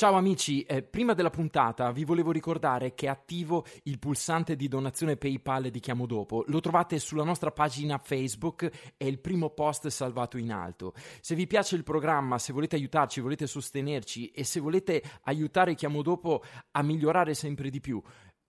Ciao amici, eh, prima della puntata vi volevo ricordare che è attivo il pulsante di donazione PayPal di Chiamo Dopo. Lo trovate sulla nostra pagina Facebook, è il primo post salvato in alto. Se vi piace il programma, se volete aiutarci, volete sostenerci e se volete aiutare Chiamo Dopo a migliorare sempre di più,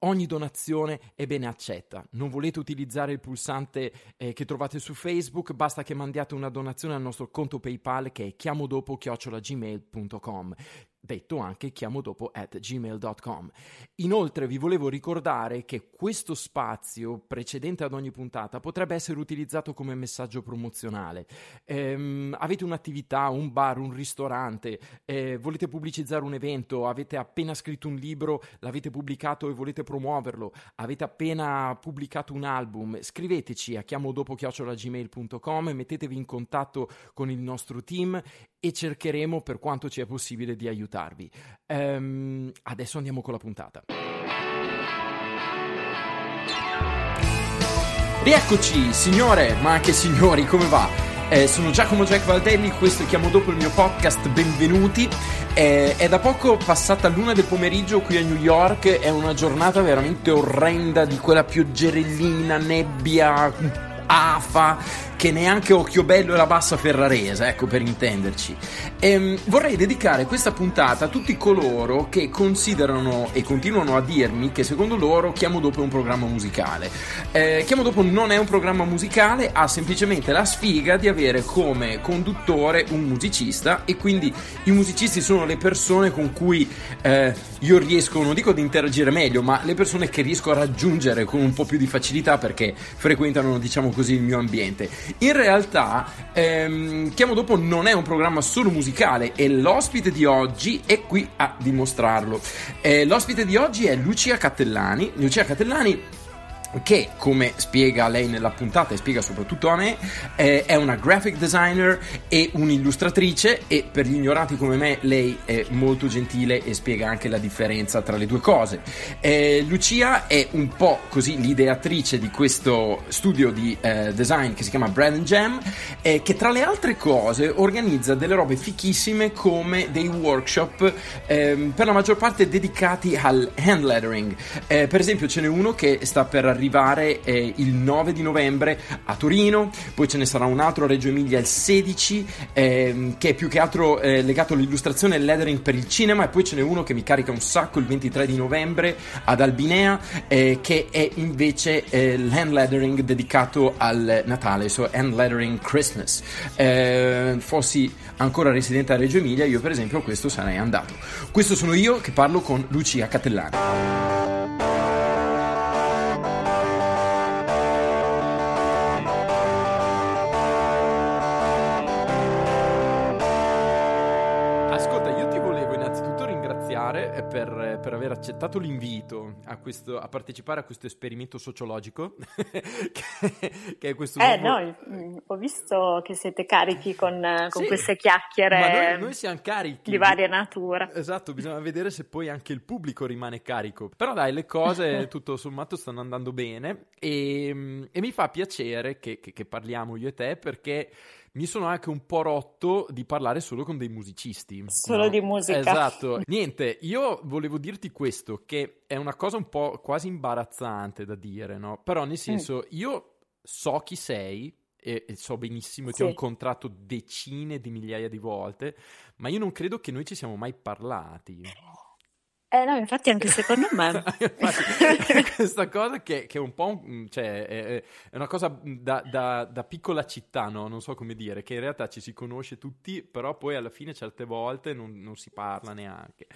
Ogni donazione è bene accetta. Non volete utilizzare il pulsante eh, che trovate su Facebook, basta che mandiate una donazione al nostro conto PayPal che è chiamodopo@gmail.com detto anche chiamo dopo at gmail.com. Inoltre vi volevo ricordare che questo spazio precedente ad ogni puntata potrebbe essere utilizzato come messaggio promozionale. Ehm, avete un'attività, un bar, un ristorante, eh, volete pubblicizzare un evento, avete appena scritto un libro, l'avete pubblicato e volete promuoverlo, avete appena pubblicato un album, scriveteci a chiamo dopo chiocciolagmail.com, mettetevi in contatto con il nostro team e cercheremo per quanto ci è possibile di aiutarvi. Um, adesso andiamo con la puntata. Rieccoci, signore, ma anche signori, come va? Eh, sono Giacomo Jack Valdelli, questo chiamo dopo il mio podcast, benvenuti. Eh, è da poco passata l'una del pomeriggio qui a New York, è una giornata veramente orrenda di quella pioggerellina, nebbia, afa che neanche Occhiobello e la bassa ferrarese, ecco per intenderci. Ehm, vorrei dedicare questa puntata a tutti coloro che considerano e continuano a dirmi che secondo loro Chiamo Dopo è un programma musicale. Eh, Chiamo Dopo non è un programma musicale, ha semplicemente la sfiga di avere come conduttore un musicista e quindi i musicisti sono le persone con cui eh, io riesco, non dico ad interagire meglio, ma le persone che riesco a raggiungere con un po' più di facilità perché frequentano, diciamo così, il mio ambiente. In realtà, ehm, Chiamo Dopo non è un programma solo musicale e l'ospite di oggi è qui a dimostrarlo. Eh, l'ospite di oggi è Lucia Cattellani. Lucia Cattellani che come spiega lei nella puntata e spiega soprattutto a me eh, è una graphic designer e un'illustratrice e per gli ignoranti come me lei è molto gentile e spiega anche la differenza tra le due cose. Eh, Lucia è un po' così l'ideatrice di questo studio di eh, design che si chiama Brand Jam che tra le altre cose organizza delle robe fichissime come dei workshop ehm, per la maggior parte dedicati al hand lettering. Eh, per esempio ce n'è uno che sta per arrivare arrivare eh, il 9 di novembre a Torino, poi ce ne sarà un altro a Reggio Emilia il 16 ehm, che è più che altro eh, legato all'illustrazione e al lettering per il cinema e poi ce n'è uno che mi carica un sacco il 23 di novembre ad Albinea eh, che è invece eh, l'hand lettering dedicato al Natale, so hand lettering Christmas. Eh, fossi ancora residente a Reggio Emilia io per esempio a questo sarei andato. Questo sono io che parlo con Lucia Catellani. Per, per, aver accettato l'invito a, questo, a, partecipare a questo esperimento sociologico. che, che, è questo eh, nuovo... no, ho visto che siete carichi con, con sì, queste chiacchiere noi, noi, siamo carichi. di varia natura. Esatto, bisogna vedere se poi anche il pubblico rimane carico. Però dai, le cose tutto sommato stanno andando bene e, e mi fa piacere che, che, che parliamo io e te perché mi sono anche un po' rotto di parlare solo con dei musicisti. Solo no? di musica. Esatto. Niente, io volevo dirti questo, che è una cosa un po' quasi imbarazzante da dire, no? Però nel senso, mm. io so chi sei, e, e, so benissimo, sì. ti ho incontrato decine di migliaia di volte, ma io non credo che noi ci siamo mai parlati. Eh no, infatti anche secondo me. infatti, questa cosa che, che, è un po', un, cioè, è, è, una cosa da, da, da, piccola città, no? Non so come dire, che in realtà ci si conosce tutti, però poi alla fine certe volte non, non si parla neanche.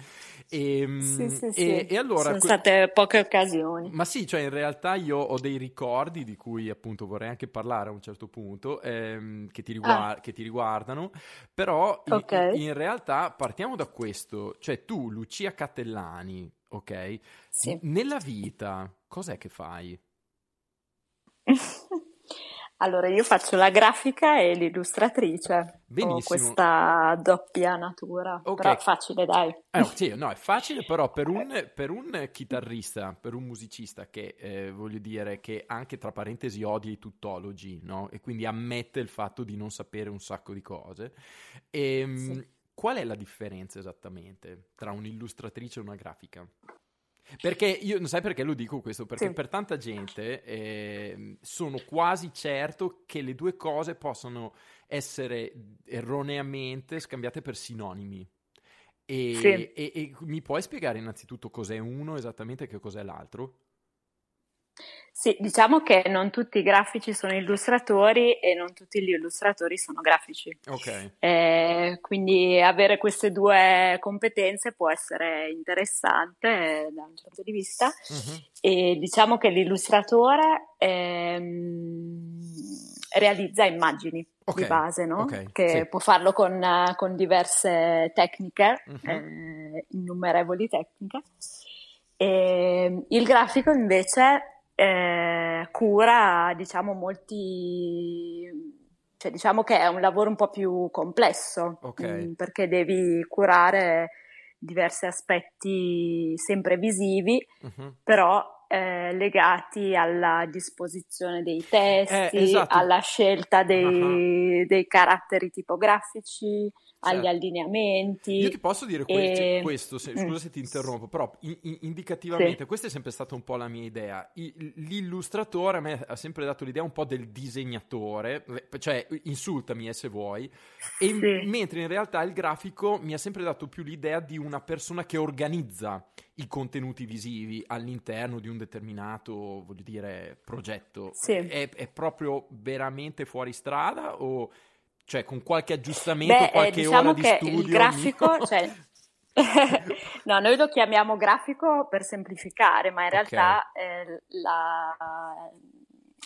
E, ehm, sì, sì, e, sì. e allora... Sono que- state poche occasioni. Ma sì, cioè in realtà io ho dei ricordi di cui appunto vorrei anche parlare a un certo punto, ehm, che, ti riguard- ah. che, ti riguardano, però okay. in, in realtà partiamo da questo, cioè tu, Lucia Cattellani, umani, ok? Sì. Nella vita, cos'è che fai? allora, io faccio la grafica e l'illustratrice. Benissimo. Ho questa doppia natura, okay. però è facile, dai. Eh, sì, no, è facile, però per un, per un chitarrista, per un musicista che, eh, voglio dire, che anche tra parentesi odia i tuttologi, no? E quindi ammette il fatto di non sapere un sacco di cose. E, ehm, sì Qual è la differenza esattamente tra un'illustratrice e una grafica? Perché io, sai perché lo dico questo? Perché sì. per tanta gente eh, sono quasi certo che le due cose possano essere erroneamente scambiate per sinonimi. E, sì. e, e mi puoi spiegare innanzitutto cos'è uno esattamente e che cos'è l'altro? Sì, diciamo che non tutti i grafici sono illustratori e non tutti gli illustratori sono grafici. Ok. Eh, quindi avere queste due competenze può essere interessante da un certo punto di vista. Uh-huh. E diciamo che l'illustratore ehm, realizza immagini okay. di base, no? okay. che sì. può farlo con, con diverse tecniche, uh-huh. eh, innumerevoli tecniche. E il grafico invece eh, cura, diciamo, molti... Cioè, diciamo che è un lavoro un po' più complesso, okay. mh, mm, perché devi curare diversi aspetti sempre visivi, uh-huh. però eh, legati alla disposizione dei testi, eh, esatto. alla scelta dei, uh-huh. dei caratteri tipografici, agli certo. allineamenti. Io ti posso dire e... questo, se, scusa mm. se ti interrompo, però in, in, indicativamente sì. questa è sempre stata un po' la mia idea. I, l'illustratore a me ha sempre dato l'idea un po' del disegnatore, cioè insultami se vuoi, e sì. mentre in realtà il grafico mi ha sempre dato più l'idea di una persona che organizza i contenuti visivi all'interno di un determinato, voglio dire, progetto. Sì. È, è proprio veramente fuori strada o cioè, con qualche aggiustamento, Beh, qualche diciamo ora di studio. Il grafico, cioè, no, noi lo chiamiamo grafico per semplificare, ma in realtà okay. eh, la,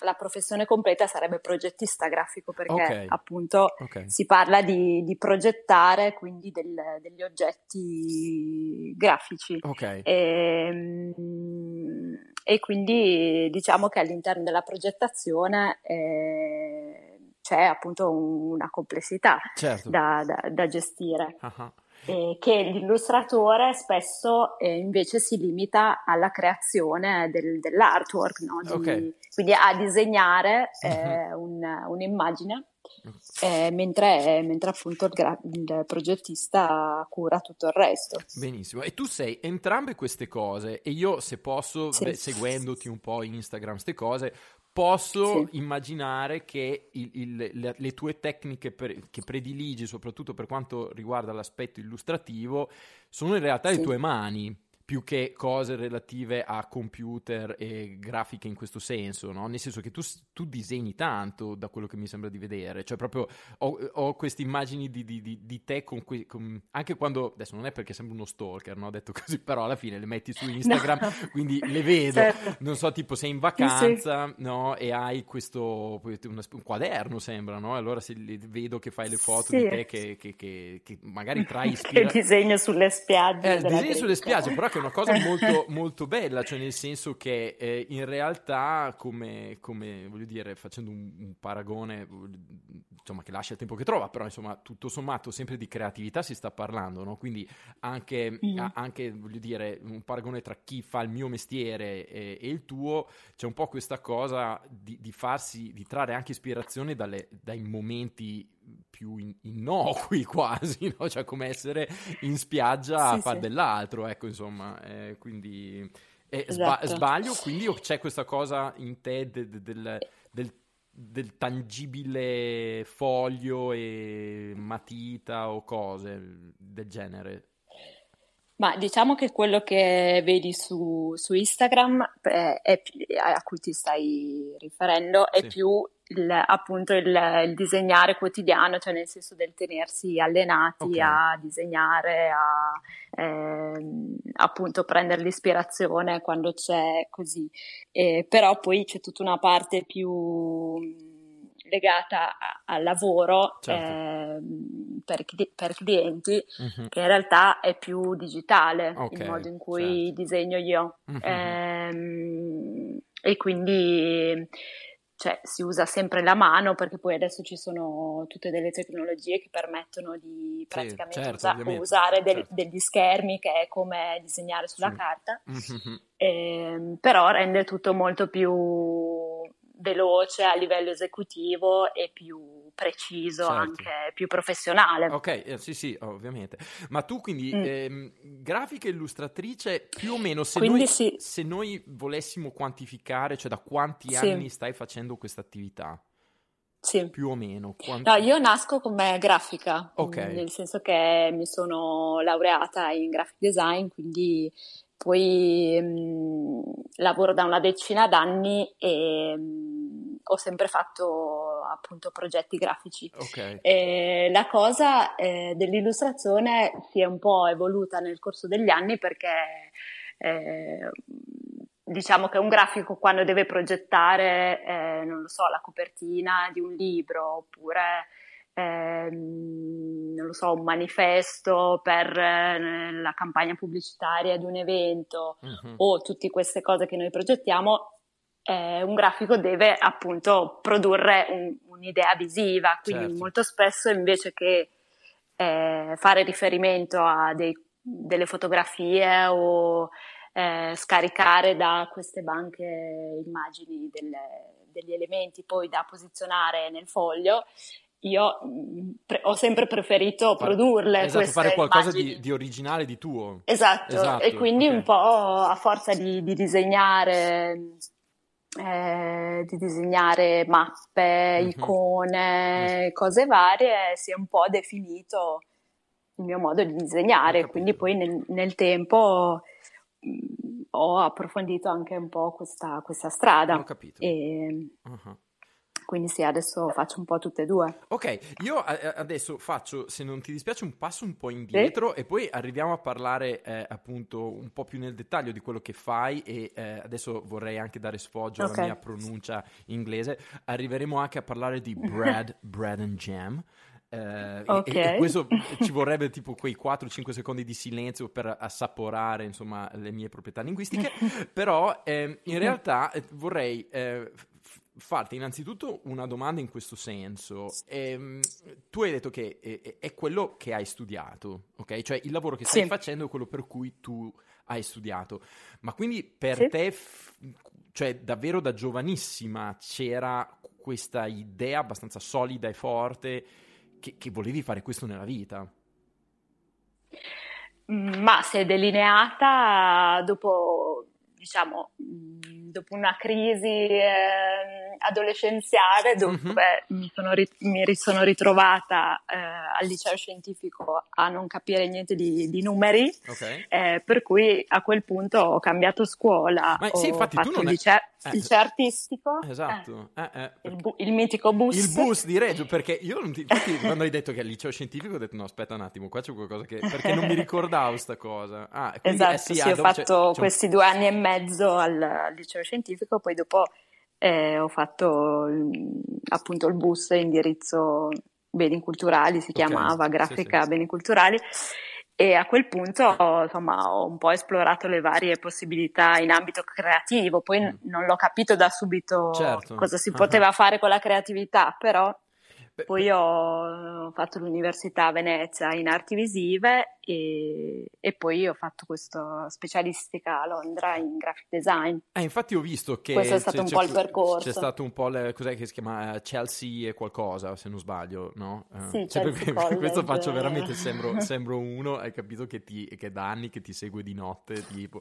la, professione completa sarebbe progettista grafico perché okay. appunto okay. si parla di, di progettare quindi del, degli oggetti grafici. E, ehm, e, quindi diciamo che all'interno della progettazione eh, c'è appunto una complessità certo. da, da, da, gestire. Uh-huh. Eh, che l'illustratore spesso eh, invece si limita alla creazione del, dell'artwork, no? Di, okay. quindi a disegnare eh, uh-huh. un, un'immagine, eh, mentre, mentre, appunto il, gra- il, progettista cura tutto il resto. Benissimo, e tu sei entrambe queste cose e io se posso, sì. beh, seguendoti un po' in Instagram, queste cose, posso sì. immaginare che il, il, le, le, tue tecniche per, che prediligi, soprattutto per quanto riguarda l'aspetto illustrativo, sono in realtà sì. le tue mani più che cose relative a computer e grafiche in questo senso, no? Nel senso che tu, tu, disegni tanto da quello che mi sembra di vedere, cioè proprio ho, ho queste immagini di, di, di, di te con, que, con, anche quando, adesso non è perché sembra uno stalker, no? Detto così, però alla fine le metti su Instagram, no. quindi le vedo, certo. non so, tipo sei in vacanza, sì. no? E hai questo, un, quaderno sembra, no? Allora se vedo che fai le foto sì. di te che, che, che, che magari trai ispirazione. Che disegno sulle spiagge. Eh, disegno sulle spiagge, però che una cosa molto, molto bella, cioè nel senso che eh, in realtà, come, come, voglio dire, facendo un, un, paragone, insomma, che lascia il tempo che trova, però insomma, tutto sommato, sempre di creatività si sta parlando, no? Quindi anche, mm. a, anche, voglio dire, un paragone tra chi fa il mio mestiere e, e il tuo, c'è un po' questa cosa di, di farsi, di trarre anche ispirazione dalle, dai momenti più in- innocui quasi, no? cioè come essere in spiaggia sì, a fare sì. dell'altro, ecco insomma, eh, quindi eh, esatto. sba- sbaglio, quindi o c'è questa cosa in te de- de- del, del, del, tangibile foglio e matita o cose del genere? Ma diciamo che quello che vedi su, su Instagram eh, è, a cui ti stai riferendo è sì. più il, appunto il, il, disegnare quotidiano, cioè nel senso del tenersi allenati okay. a disegnare, a eh, appunto prendere l'ispirazione quando c'è così. Eh, però poi c'è tutta una parte più legata a, al lavoro certo. eh, per, per, clienti uh-huh. che in realtà è più digitale okay, il modo in cui certo. disegno io eh, e quindi cioè, si usa sempre la mano perché poi adesso ci sono tutte delle tecnologie che permettono di praticamente sì, certo, usa- usare del, certo. degli schermi che è come disegnare sulla sì. carta, mm-hmm. però rende tutto molto più veloce a livello esecutivo e più preciso, certo. anche più professionale. Ok, eh, sì, sì, ovviamente. Ma tu quindi, mm. ehm, grafica illustratrice, più o meno, se noi, sì. se noi, volessimo quantificare, cioè da quanti sì. anni stai facendo questa attività? Sì. Più o meno. Quanti... No, io nasco come grafica, okay. nel senso che mi sono laureata in graphic design, quindi poi mh, mm, lavoro da una decina d'anni e mh, mm, ho sempre fatto appunto progetti grafici. Okay. la cosa eh, dell'illustrazione si è un po' evoluta nel corso degli anni perché eh, diciamo che un grafico quando deve progettare, eh, non lo so, la copertina di un libro oppure ehm, non lo so, un manifesto per eh, la campagna pubblicitaria di un evento uh-huh. o tutte queste cose che noi progettiamo, eh, un grafico deve appunto produrre un, un'idea visiva, quindi certo. molto spesso invece che eh, fare riferimento a dei, delle fotografie o eh, scaricare da queste banche immagini delle, degli elementi poi da posizionare nel foglio. Io mm, pre- ho sempre preferito fare, produrle. Esatto, fare qualcosa di, di, originale, di tuo. Esatto, esatto e quindi okay. un po' a forza di, di disegnare eh, di disegnare mappe, mm-hmm. icone, mm-hmm. cose varie, si è un po' definito il mio modo di disegnare, quindi poi nel, nel tempo ho approfondito anche un po' questa, questa strada. Ho capito. E, uh-huh. Quindi sì, adesso faccio un po' tutte e due. Ok, io adesso faccio, se non ti dispiace, un passo un po' indietro sì? e poi arriviamo a parlare eh, appunto un po' più nel dettaglio di quello che fai e eh, adesso vorrei anche dare sfoggio okay. alla mia pronuncia inglese. Arriveremo anche a parlare di bread, bread and jam. Eh, okay. e, e, questo ci vorrebbe tipo quei 4-5 secondi di silenzio per assaporare insomma le mie proprietà linguistiche però eh, in realtà eh, vorrei eh, farti innanzitutto una domanda in questo senso ehm, tu hai detto che è, è, quello che hai studiato ok? Cioè il lavoro che stai sì. facendo è quello per cui tu hai studiato ma quindi per sì. te f- cioè davvero da giovanissima c'era questa idea abbastanza solida e forte che, che volevi fare questo nella vita? Ma si è delineata dopo, diciamo, dopo una crisi eh, adolescenziale dove mm-hmm. mi, sono rit- mi sono ritrovata eh, al liceo scientifico a non capire niente di, di numeri, okay. eh, per cui a quel punto ho cambiato scuola, Ma, ho sì, infatti, fatto tu non il liceo... È eh, liceo artistico. Esatto. Eh, eh, il, bu- il, mitico bus. Il bus di Reggio, perché io non ti, infatti, quando hai detto che è il liceo scientifico ho detto no aspetta un attimo, qua c'è qualcosa che... perché non mi ricordavo sta cosa. Ah, quindi, esatto, sì, ho fatto c'è, c'è questi due anni e mezzo al, al liceo scientifico, poi dopo eh, ho fatto appunto il bus indirizzo beni culturali, si okay, chiamava grafica sì, sì. beni culturali e a quel punto insomma, ho un po' esplorato le varie possibilità in ambito creativo, poi mm. non l'ho capito da subito certo. cosa si poteva uh-huh. fare con la creatività, però Beh, poi ho fatto l'università a Venezia in arti visive e, e, poi ho fatto questa specialistica a Londra in graphic design. Eh, infatti ho visto che... Questo è stato un po' il percorso. C'è stato un po' le, cos'è che si chiama uh, Chelsea e qualcosa, se non sbaglio, no? Uh, sì, cioè, questo faccio veramente, sembro, sembro, uno, hai capito, che, ti, che da anni che ti segue di notte, tipo.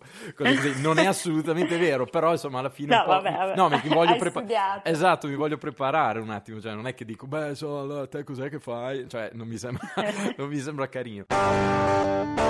Non è assolutamente vero, però insomma alla fine... No, vabbè, vabbè. No, mi voglio preparare... Esatto, mi voglio preparare un attimo, cioè non è che dico, beh, so, allora, te cos'è che fai? Cioè, non mi sembra, non mi sembra carino. Thank you.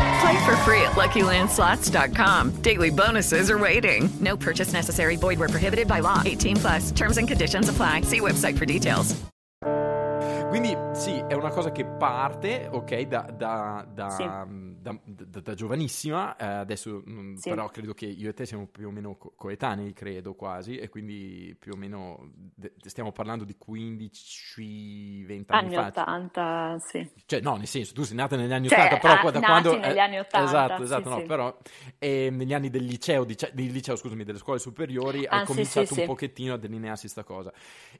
Play for free at LuckyLandSlots.com. Daily bonuses are waiting. No purchase necessary. Void were prohibited by law. 18 plus. Terms and conditions apply. See website for details. Quindi sì, è una cosa che parte, ok, da, da, da, Sì. Mm, da- da- da giovanissima, eh, adesso mm, Sì. però credo che io e te siamo più o meno co- coetanei, credo quasi, e quindi più o meno de- stiamo parlando di 15-20 anni, Anni fa. 80, sì. Cioè, no, nel senso, tu sei nata negli anni Cioè, 80, però ah, qua- da quando... negli anni 80, Esatto, sì, esatto, no, sì. però eh, negli anni del liceo, dice- del liceo, scusami, delle scuole superiori, Ah, hai cominciato un pochettino a delinearsi sta cosa.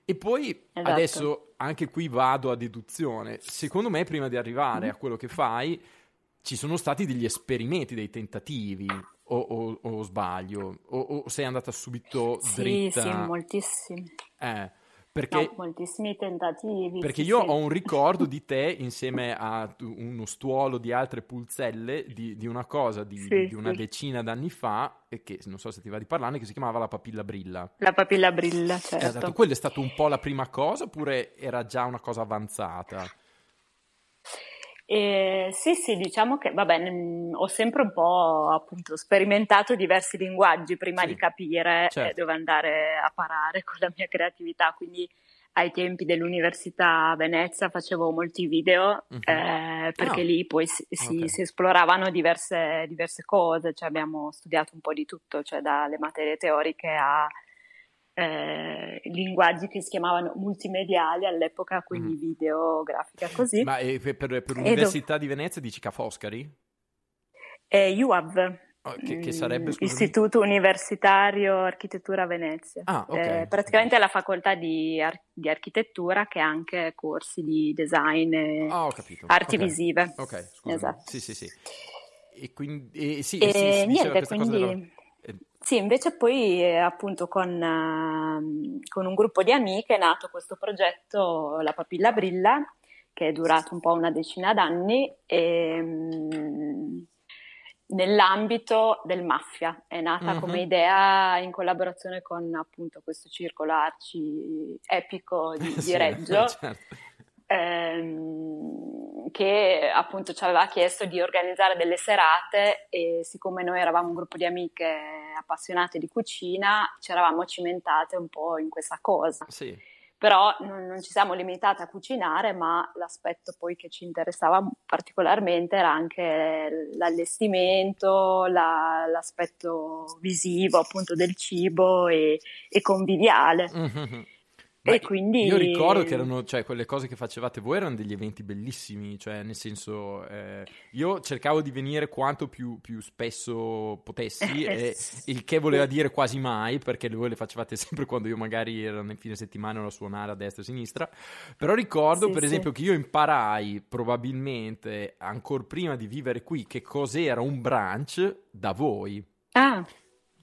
E poi, Esatto. adesso, anche qui vado a deduzione. Secondo me, prima di arrivare Mm. a quello che fai, ci sono stati degli esperimenti, dei tentativi, o, o- o sbaglio? O, o sei andata subito Sì, dritta? sì, moltissimi. Eh, perché... No, moltissimi tentativi. Perché sì, io sì. ho un ricordo di te insieme a uno stuolo di altre pulzelle di, di una cosa di, Sì, di una sì. decina d'anni fa, e che non so se ti va di parlarne, che si chiamava la papilla brilla. La papilla brilla, Esatto, certo. quello è stato un po' la prima cosa oppure era già una cosa avanzata? Eh, sì, sì, diciamo che, vabbè, ne- ho sempre un po' appunto sperimentato diversi linguaggi prima Sì, di capire eh, certo. dove andare a parare con la mia creatività, quindi ai tempi dell'università a Venezia facevo molti video Mhm. eh, perché Ah, lì poi si, si- ok. si esploravano diverse, diverse cose, cioè abbiamo studiato un po' di tutto, cioè dalle materie teoriche a eh, linguaggi che si chiamavano multimediali all'epoca, quindi video, grafica, così. Mm. Ma eh, per, per- l'Università di Venezia dici Ca' Foscari? E UAV, Oh, che, che mm, sarebbe, scusami? Istituto Universitario Architettura Venezia. Ah, ok. Eh, praticamente è la facoltà di, ar- di architettura che ha anche corsi di design e ho capito. arti Ok. visive. Ok, scusa. Esatto. Sì, sì, sì. E quindi... eh, sì, E sì, niente, quindi... della- eh, Sì, invece poi eh, appunto con, ehm, con un gruppo di amiche è nato questo progetto La Papilla Brilla, che è durato un po' una decina d'anni, e, mm, nell'ambito del Mafia. È nata Mhm. come idea in collaborazione con appunto questo circolo arci epico di, di sì, Reggio certo. Ehm, che appunto ci aveva chiesto di organizzare delle serate e siccome noi eravamo un gruppo di amiche appassionate di cucina, ci eravamo cimentate un po' in questa cosa. Sì. Però non, non ci siamo limitate a cucinare, ma l'aspetto poi che ci interessava particolarmente era anche l'allestimento, la- l'aspetto visivo appunto del cibo e, e conviviale. Mhm. E quindi- Io ricordo che erano, cioè, quelle cose che facevate voi erano degli eventi bellissimi, cioè, nel senso, eh, io cercavo di venire quanto più, più spesso potessi, e, il che voleva dire quasi mai, perché voi le facevate sempre quando io magari ero nel fine settimana ero a suonare a destra e a sinistra, però ricordo, Sì, per sì. esempio, che io imparai probabilmente, ancora prima di vivere qui, che cos'era un brunch da voi. Ah,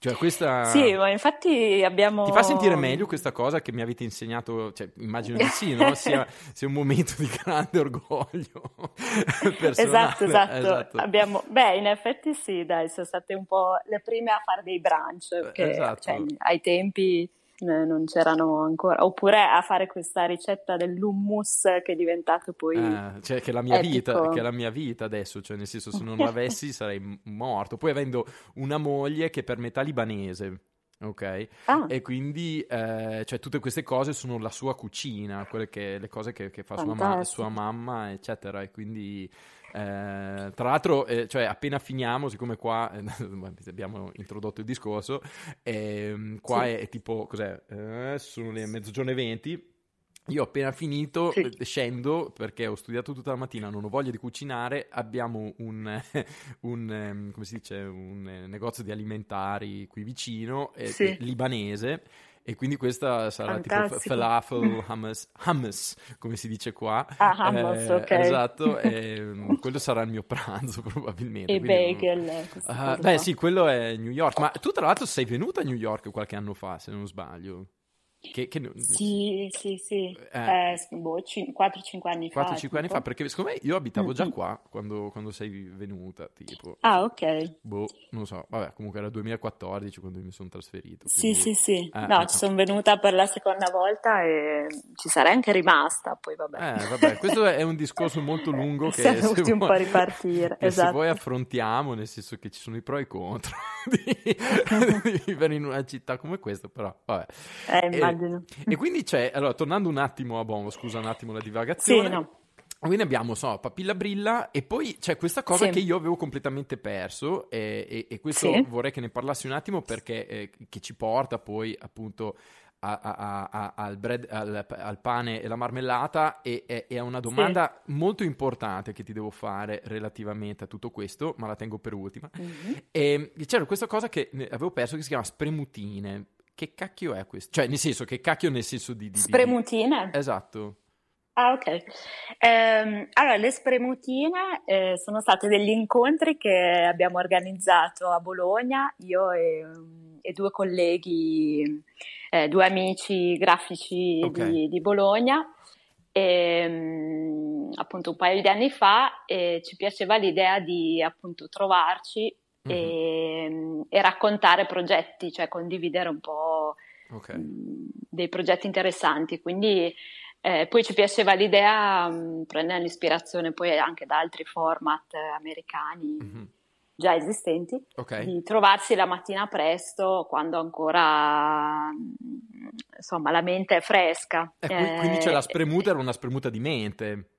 Cioè, questa... sì, ma infatti abbiamo... Ti fa sentire meglio questa cosa che mi avete insegnato? Cioè, immagino di sì, no? Sia, sia un momento di grande orgoglio personale. Esatto, esatto. Abbiamo... Beh, in effetti sì, dai, sono state un po' le prime a fare dei brunch, perché esatto. cioè, ai tempi eh, non c'erano ancora. Oppure a fare questa ricetta dell'hummus che è diventato poi... Eh, cioè, che è la mia vita, che è la mia vita adesso, cioè, nel senso, se non l'avessi sarei morto. Poi avendo una moglie che per metà libanese. Ok, Ah. e quindi eh, cioè, tutte queste cose sono la sua cucina, quelle che, le cose che, che fa sua, ma- sua mamma, eccetera. E quindi, eh, tra l'altro, eh, cioè, appena finiamo, siccome qua eh, abbiamo introdotto il discorso, ehm, qua Sì. è, è tipo, cos'è? Eh, sono le mezzogiorno e 20. Io ho appena finito, Sì. eh, scendo perché ho studiato tutta la mattina, non ho voglia di cucinare. Abbiamo un, un, ehm, come si dice, un negozio di alimentari qui vicino, Sì. libanese. E quindi questa sarà tipo Fantastico. falafel hummus, hummus, come si dice qua. Ah, hummus, Eh, ok. Esatto, e, mm, quello sarà il mio pranzo probabilmente. E quindi bagel. cose beh, sì, quello è New York. Ma tu, tra l'altro, sei venuta a New York qualche anno fa, se non sbaglio. Che, che- Sì, sì, sì. Eh. Eh, boh, 4-5 anni fa. 4-5 anni fa, perché secondo me io abitavo già qua quando, quando sei venuta, tipo. Ah, ok. Boh, non so, vabbè, comunque era 2014 quando mi sono trasferito. Sì, quindi- sì, sì. Eh, No, eh, ci sono venuta per la seconda volta e ci sarei anche rimasta, poi vabbè. Eh, vabbè, questo è un discorso molto lungo che Siamo se dovuti un vuoi- po' ripartire, che se esatto. voi affrontiamo, nel senso che ci sono i pro e i contro di, di vivere in una città come questa, però vabbè. Eh, E- immagino. E, quindi c'è, allora, tornando un attimo a Bomo, scusa un attimo la divagazione. Sì, no. Quindi abbiamo, so, Papilla Brilla e poi c'è questa cosa Sì. che io avevo completamente perso e, e- e questo Sì. vorrei che ne parlassi un attimo perché eh, che ci porta poi appunto a- a- a- al, bread- al- al pane e la marmellata e, e- e a una domanda molto importante che ti devo fare relativamente a tutto questo, ma la tengo per ultima. Mhm. E c'era questa cosa che avevo perso che si chiama spremutine. Che cacchio è questo? Cioè, nel senso, che cacchio nel senso di... di- di- Spremutine? Esatto. Ah, ok. Ehm, allora, le spremutine eh, sono state degli incontri che abbiamo organizzato a Bologna, io e, e due colleghi, eh, due amici grafici Ok. di, di Bologna. ehm, appunto un paio di anni fa e ci piaceva l'idea di appunto trovarci Mhm. e, e raccontare progetti, cioè condividere un po' Ok. mh, dei progetti interessanti. Quindi eh, poi ci piaceva l'idea, mh, prendere l'ispirazione poi anche da altri format eh, americani Mhm. già esistenti, Ok. di trovarsi la mattina presto quando ancora insomma la mente è fresca. E qui- quindi c'è Eh, la spremuta, era una spremuta di mente.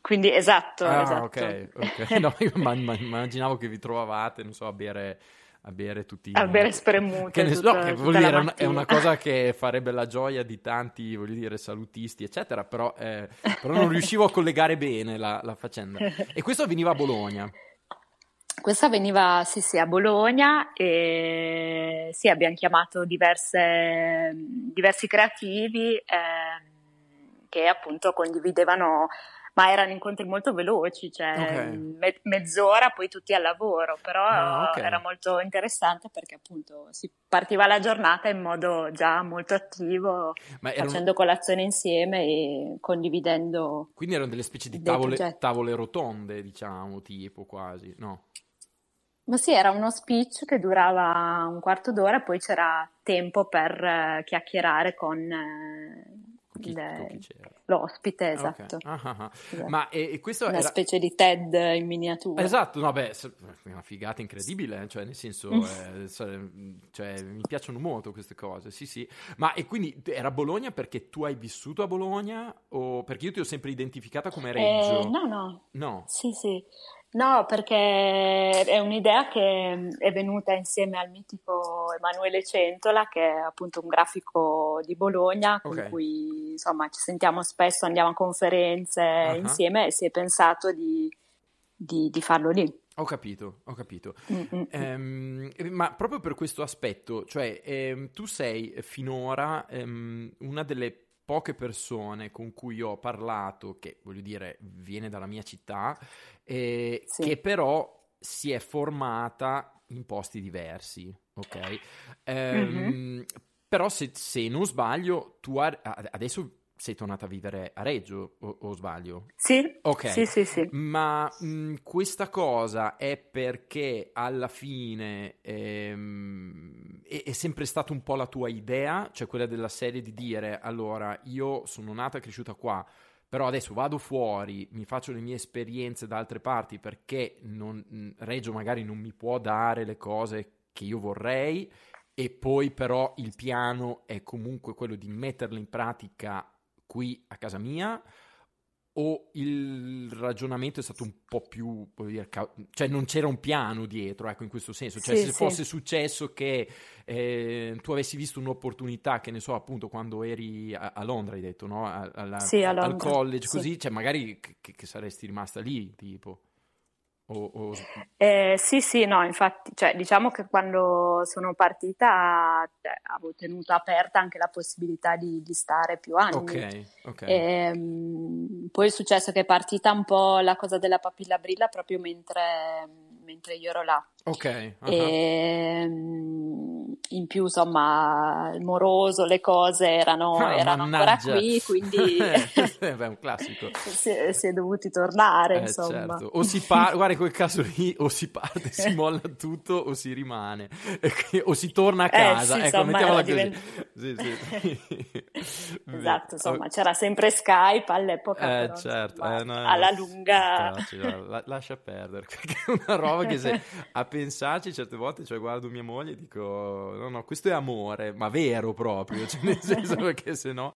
Quindi esatto, Ah, esatto. ok, ok. No, io ma- ma- immaginavo che vi trovavate, non so, a bere, a bere tutti... A bere spremute Che ne tutta- no, che vuol dire, è una, è una cosa che farebbe la gioia di tanti, voglio dire, salutisti, eccetera, però, eh, però non riuscivo a collegare bene la, la faccenda. E questo avveniva a Bologna. Questa veniva, sì, sì, a Bologna e sì, abbiamo chiamato diverse- diversi creativi ehm, che appunto condividevano, ma erano incontri molto veloci, cioè Ok. me- mezz'ora, poi tutti al lavoro, però Ah, ok. era molto interessante perché appunto si partiva la giornata in modo già molto attivo, facendo colazione insieme e condividendo Quindi erano delle specie di tavole, tavole rotonde, diciamo, tipo quasi, no? Ma sì, era uno speech che durava un quarto d'ora poi c'era tempo per eh, chiacchierare con, eh, Con chi, chi l'ospite, Ah, esatto. ok. Ah, ah, ah. Esatto. Ma e, e questo Una era... specie di TED in miniatura. Esatto, no, beh, una figata incredibile, eh, cioè, nel senso, Mm. eh, sa- cioè, mi piacciono molto queste cose, sì, sì. Ma e quindi era Bologna perché tu hai vissuto a Bologna o perché io ti ho sempre identificata come Reggio? Eh, no, no, No. sì, sì. No, perché è un'idea che è venuta insieme al mitico Emanuele Centola, che è appunto un grafico di Bologna, con Ok. cui insomma ci sentiamo spesso, andiamo a conferenze Ah. insieme e si è pensato di, di- di farlo lì. Ho capito, ho capito. Eh, ma proprio per questo aspetto, cioè ehm, tu sei finora ehm, una delle poche persone con cui ho parlato, che voglio dire viene dalla mia città, eh, Sì. che però si è formata in posti diversi, ok? Ehm, Mhm. Però se, se non sbaglio, tu a- a- adesso sei tornata a vivere a Reggio, o, o sbaglio? Sì, Ok. sì, sì, sì. Ma mh, questa cosa è perché alla fine ehm, è, è sempre stata un po' la tua idea, cioè quella della serie di dire allora io sono nata e cresciuta qua, però adesso vado fuori, mi faccio le mie esperienze da altre parti perché non- mh, Reggio magari non mi può dare le cose che io vorrei e poi però il piano è comunque quello di metterle in pratica qui a casa mia o il ragionamento è stato un po' più, dire, ca- cioè non c'era un piano dietro, ecco, in questo senso, cioè Sì, se sì. fosse successo che eh, tu avessi visto un'opportunità, che ne so, appunto quando eri a, a Londra, hai detto, no? Alla- Sì, a al Londra, college, sì. così, cioè magari che, che saresti rimasta lì, tipo. O, o- Eh, sì, sì, no, infatti, cioè, diciamo che quando sono partita cioè, avevo tenuto aperta anche la possibilità di, di stare più anni. Ok, ok. Ehm, poi è successo che è partita un po' la cosa della papilla brilla proprio mentre, mentre io ero là. Ok, ah, Ehm, in più, insomma, il moroso, le cose erano, Ah, erano ancora qui, quindi Eh, beh, è un classico. si, è- si è dovuti tornare, Eh, insomma. certo. O si parte, guarda, in quel caso lì, o si parte, si molla tutto, o si rimane, E o si torna a Eh, casa. sì, ecco, insomma, mettiamola così. divent- Sì, sì. Esatto, insomma, c'era sempre Skype all'epoca, Eh, però, certo, insomma, eh, no, alla lunga... lascia perdere, perché è una roba che se a pensarci certe volte, cioè guardo mia moglie e dico, no, no, questo è amore, ma vero proprio, cioè nel senso perché se no...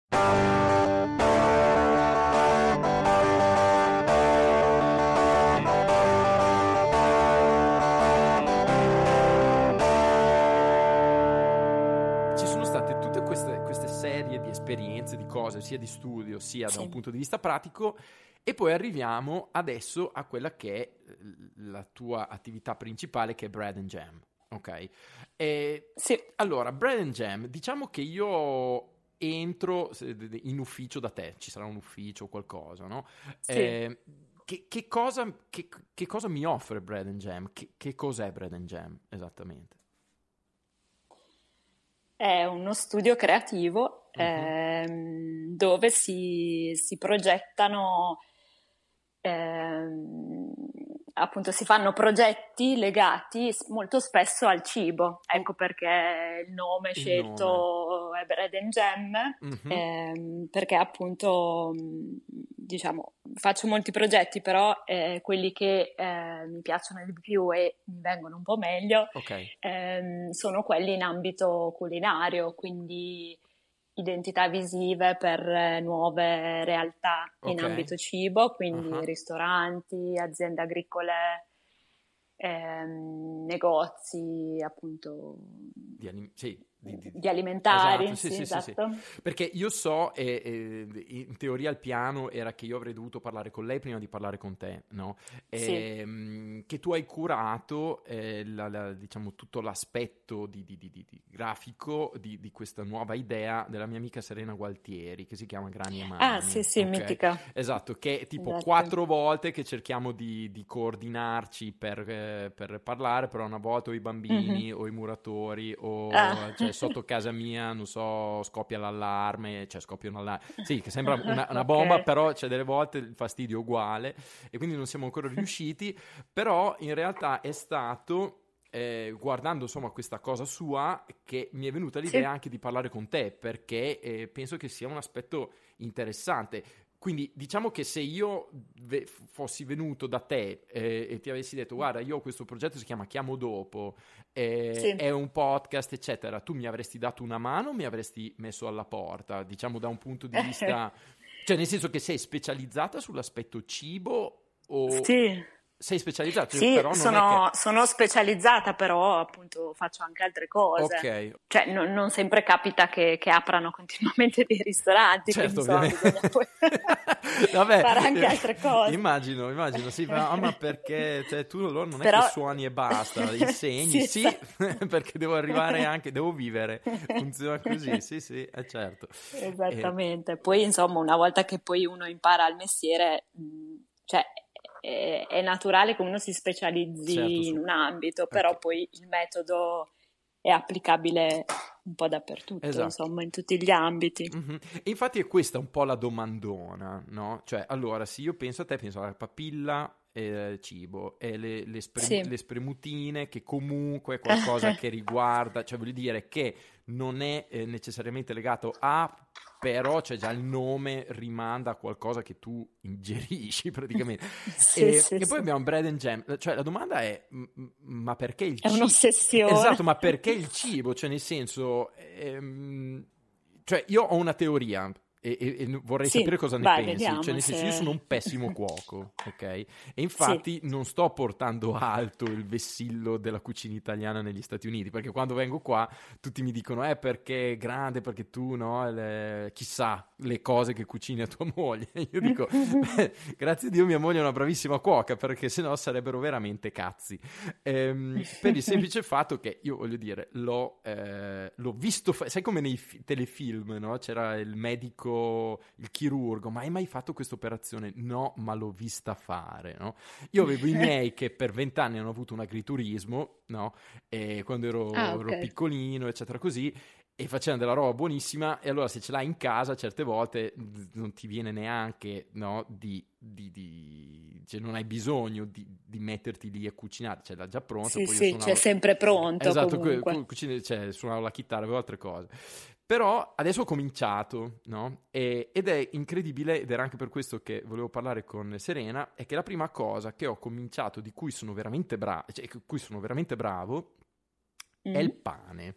Ci sono state tutte queste, queste serie di esperienze, di cose, sia di studio sia da Sì. un punto di vista pratico, e poi arriviamo adesso a quella che è la tua attività principale, che è Bread and Jam. Ok? E, Sì. allora, Bread and Jam, diciamo che io entro in ufficio da te, ci sarà un ufficio o qualcosa, no? Sì. Eh, che, che cosa, che- che cosa mi offre Bread and Jam? Che, che cos'è Bread and Jam esattamente? È uno studio creativo Mhm. ehm, dove si, si progettano, ehm, appunto, si fanno progetti legati molto spesso al cibo. Ecco perché il nome Il scelto è Bread and Jam, Mhm. ehm, perché appunto, mh, diciamo, faccio molti progetti, però eh, quelli che eh, mi piacciono di più e mi vengono un po' meglio Ok. ehm, sono quelli in ambito culinario, quindi identità visive per eh, nuove realtà in ambito cibo, quindi Ah. ristoranti, aziende agricole, ehm, negozi, appunto, Di, anim- sì, di- di- di alimentari, Esatto, sì, sì, sì, sì, sì. esatto. Perché io so, e, e, in teoria il piano era che io avrei dovuto parlare con lei prima di parlare con te, no? Sì. Ehm, che tu hai curato, eh, la- la- diciamo, tutto l'aspetto di, di- di- di- di grafico di, di questa nuova idea della mia amica Serena Gualtieri, che si chiama Grani e Mani. Ah, sì, sì, ok? mitica. Esatto, che è tipo Esatto. quattro volte che cerchiamo di, di coordinarci per, eh, per parlare, però una volta o i bambini o i muratori o. Ah. cioè, sotto casa mia, non so, scoppia l'allarme, cioè scoppia un allarme. Sì, che sembra una, una bomba, però c'è delle volte il fastidio è uguale e quindi non siamo ancora riusciti, però in realtà è stato... eh, guardando insomma questa cosa sua che mi è venuta l'idea Sì. anche di parlare con te perché eh, penso che sia un aspetto interessante quindi diciamo che se io ve- fossi venuto da te eh, e ti avessi detto guarda io ho questo progetto si chiama Chiamo Dopo, eh, Sì. è un podcast eccetera, tu mi avresti dato una mano o mi avresti messo alla porta, diciamo da un punto di vista, cioè nel senso che sei specializzata sull'aspetto cibo o Sì. Sei specializzata, Sì, però non sono, è che... sono specializzata, però appunto faccio anche altre cose. Ok, Cioè, non, non sempre capita che, che aprano continuamente dei ristoranti, certo, bisogna poi Vabbè, fare anche altre cose. Immagino, immagino, sì, ma, ah, ma perché cioè, tu allora non è Però- che suoni e basta, insegni, Sì, sì, esatto. perché devo arrivare anche, devo vivere, funziona così, sì, sì, è certo. Esattamente. Poi, insomma, una volta che poi uno impara il mestiere, cioè, è, è naturale che uno si specializzi Certo, in un ambito, però Ok. poi il metodo è applicabile un po' dappertutto, Esatto. insomma, in tutti gli ambiti. Mhm. E infatti è questa un po' la domandona, no? Cioè, allora, se io penso a te, penso alla papilla e cibo e le, le spre- Sì. le spremutine che comunque è qualcosa che riguarda, cioè voglio dire che non è eh, necessariamente legato a, però c'è già il nome rimanda a qualcosa che tu ingerisci praticamente. Sì, e, sì, e poi abbiamo bread and jam, cioè la domanda è, ma perché il È cibo? un'ossessione. Esatto, ma perché il cibo? Cioè, nel senso, ehm, cioè, io ho una teoria e, e- e vorrei Sì, sapere cosa ne vai, pensi. vediamo Cioè, nel senso, io se- sono un pessimo cuoco, ok? E infatti non sto portando alto il vessillo della cucina italiana negli Stati Uniti, perché quando vengo qua tutti mi dicono, eh, perché è grande, perché tu, no, le- chissà le cose che cucini a tua moglie. Io dico, "Beh, grazie a Dio mia moglie è una bravissima cuoca, perché sennò sarebbero veramente cazzi. Ehm, per il semplice fatto che io voglio dire, l'ho, eh, l'ho visto, fa- sai come nei fi- telefilm, no? C'era il medico, il chirurgo, ma hai mai fatto questa operazione? No, ma l'ho vista fare, no? Io avevo i miei che per vent'anni hanno avuto un agriturismo, no? E quando ero, Ah, ero ok. piccolino, eccetera, così. E facevano della roba buonissima, e allora se ce l'hai in casa, certe volte non ti viene neanche, no, di, di- di- cioè non hai bisogno di, di metterti lì a cucinare, ce l'ha già pronta. Sì, sì, suonavo- c'è sempre pronto Esatto, cu- comunque. cu- cucina- cioè, suonavo la chitarra, avevo altre cose. Però adesso ho cominciato, no? E- ed è incredibile, ed era anche per questo che volevo parlare con Serena, è che la prima cosa che ho cominciato, di cui sono veramente bravo, cioè, cui sono veramente bravo, è il Mhm. pane.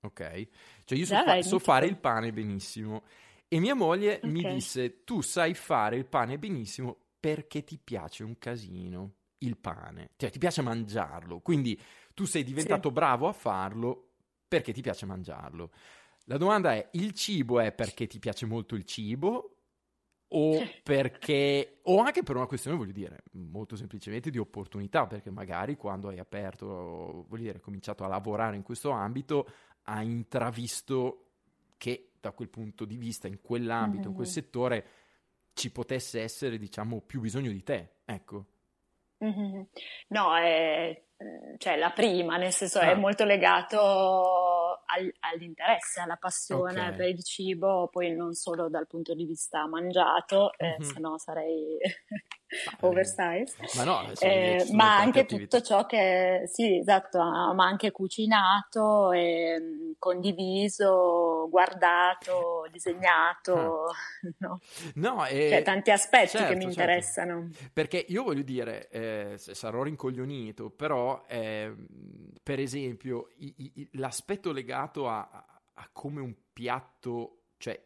Ok? Cioè io so, fa- so fare il pane benissimo. E mia moglie mi Ok. disse: Tu sai fare il pane benissimo perché ti piace un casino il pane, cioè ti piace mangiarlo. Quindi tu sei diventato bravo a farlo perché ti piace mangiarlo. La domanda è: il cibo è perché ti piace molto il cibo? O perché, o anche per una questione, voglio dire, molto semplicemente di opportunità, perché magari quando hai aperto, voglio dire, hai cominciato a lavorare in questo ambito, hai intravisto che da quel punto di vista, in quell'ambito, in quel Mhm. settore, ci potesse essere, diciamo, più bisogno di te. Ecco. Mhm. No, è, eh, cioè la prima, nel senso Ah. è molto legato al- all'interesse, alla passione Ok. per il cibo, poi non solo dal punto di vista mangiato, eh, Mhm. se no sarei oversize. Ma no, Eh, ma anche attività. tutto ciò che, sì, esatto, ah, ma anche cucinato, e, mh, condiviso, guardato, disegnato, no? No, eh, Cioè tanti aspetti certo, che mi certo. interessano. Perché io voglio dire, eh, sarò rincoglionito, però, ehm, per esempio, i- i- l'aspetto legato a- a come un piatto, cioè,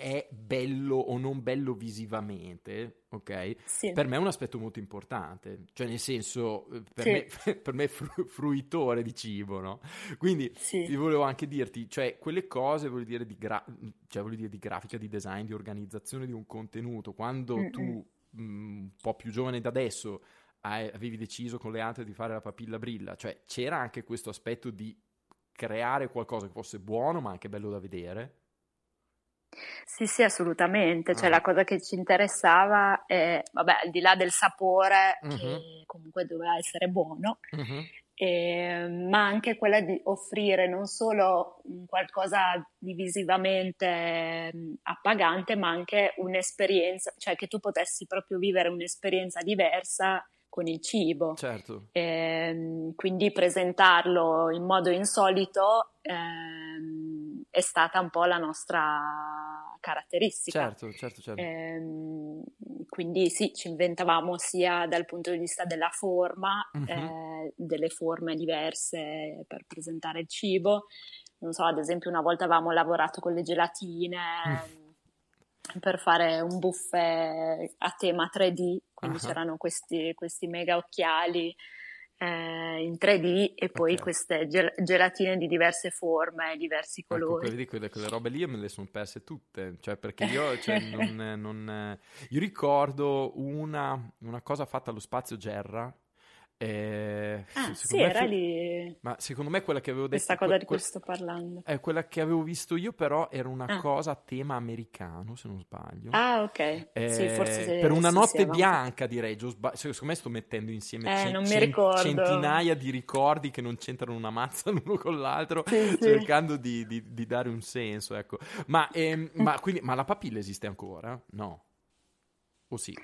è bello o non bello visivamente, ok? Sì. Per me è un aspetto molto importante, cioè nel senso, eh, per Sì. me, per me è fru- fruitore di cibo, no? Quindi Sì. io volevo anche dirti, cioè quelle cose, voglio dire, di, gra- cioè, voglio dire, di grafica, di design, di organizzazione di un contenuto, quando Mm-mm. tu, mh, un po' più giovane da adesso, hai- avevi deciso con le altre di fare la papilla brilla, cioè c'era anche questo aspetto di creare qualcosa che fosse buono ma anche bello da vedere. Sì, sì, assolutamente. Cioè, Ah. la cosa che ci interessava è, vabbè, al di là del sapore, Mhm. che comunque doveva essere buono, Mhm. eh, ma anche quella di offrire non solo un qualcosa di visivamente appagante, ma anche un'esperienza, cioè che tu potessi proprio vivere un'esperienza diversa con il cibo. Certo. Ehm, quindi presentarlo in modo insolito ehm, è stata un po' la nostra caratteristica. Certo, certo, certo. Ehm, quindi sì, ci inventavamo sia dal punto di vista della forma, Mhm. eh, delle forme diverse per presentare il cibo. Non so, ad esempio, una volta avevamo lavorato con le gelatine Mm. Per fare un buffet a tema 3D, quindi Ah. c'erano questi, questi mega occhiali eh, in 3D e poi Ok. queste gel- gelatine di diverse forme, diversi Ecco, colori. quelle, quelle, quelle robe lì me le sono perse tutte, cioè perché io, cioè, non, non- io ricordo una, una cosa fatta allo spazio Gerra, eh, Ah, sì, era lì ma secondo me quella che avevo detto, questa cosa que- di que- cui sto parlando. eh, quella che avevo visto io però era una Ah. cosa a tema americano, se non sbaglio. Ah, ok. Eh, Sì, forse se- per una sì, notte sì, bianca direi? Sba- secondo me sto mettendo insieme Eh, cen- non mi cen- ricordo. centinaia di ricordi che non c'entrano una mazza l'uno con l'altro, Sì, sì. cercando di, di- di dare un senso, ecco. Ma, ehm, ma, quindi, ma la papilla esiste ancora? No? O sì?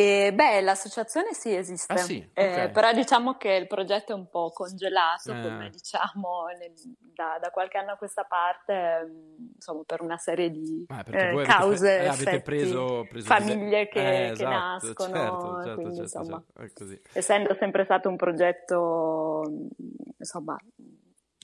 E, beh, l'associazione sì esiste, Ah, sì? Eh, Ok. però diciamo che il progetto è un po' congelato, Eh. come diciamo nel- da, da qualche anno a questa parte, mh, insomma, per una serie di Ah, eh, avete, cause, eh, avete effetti, preso, preso famiglie che, Eh, che esatto, nascono, certo, certo, quindi certo, insomma, certo, essendo sempre stato un progetto, mh, insomma,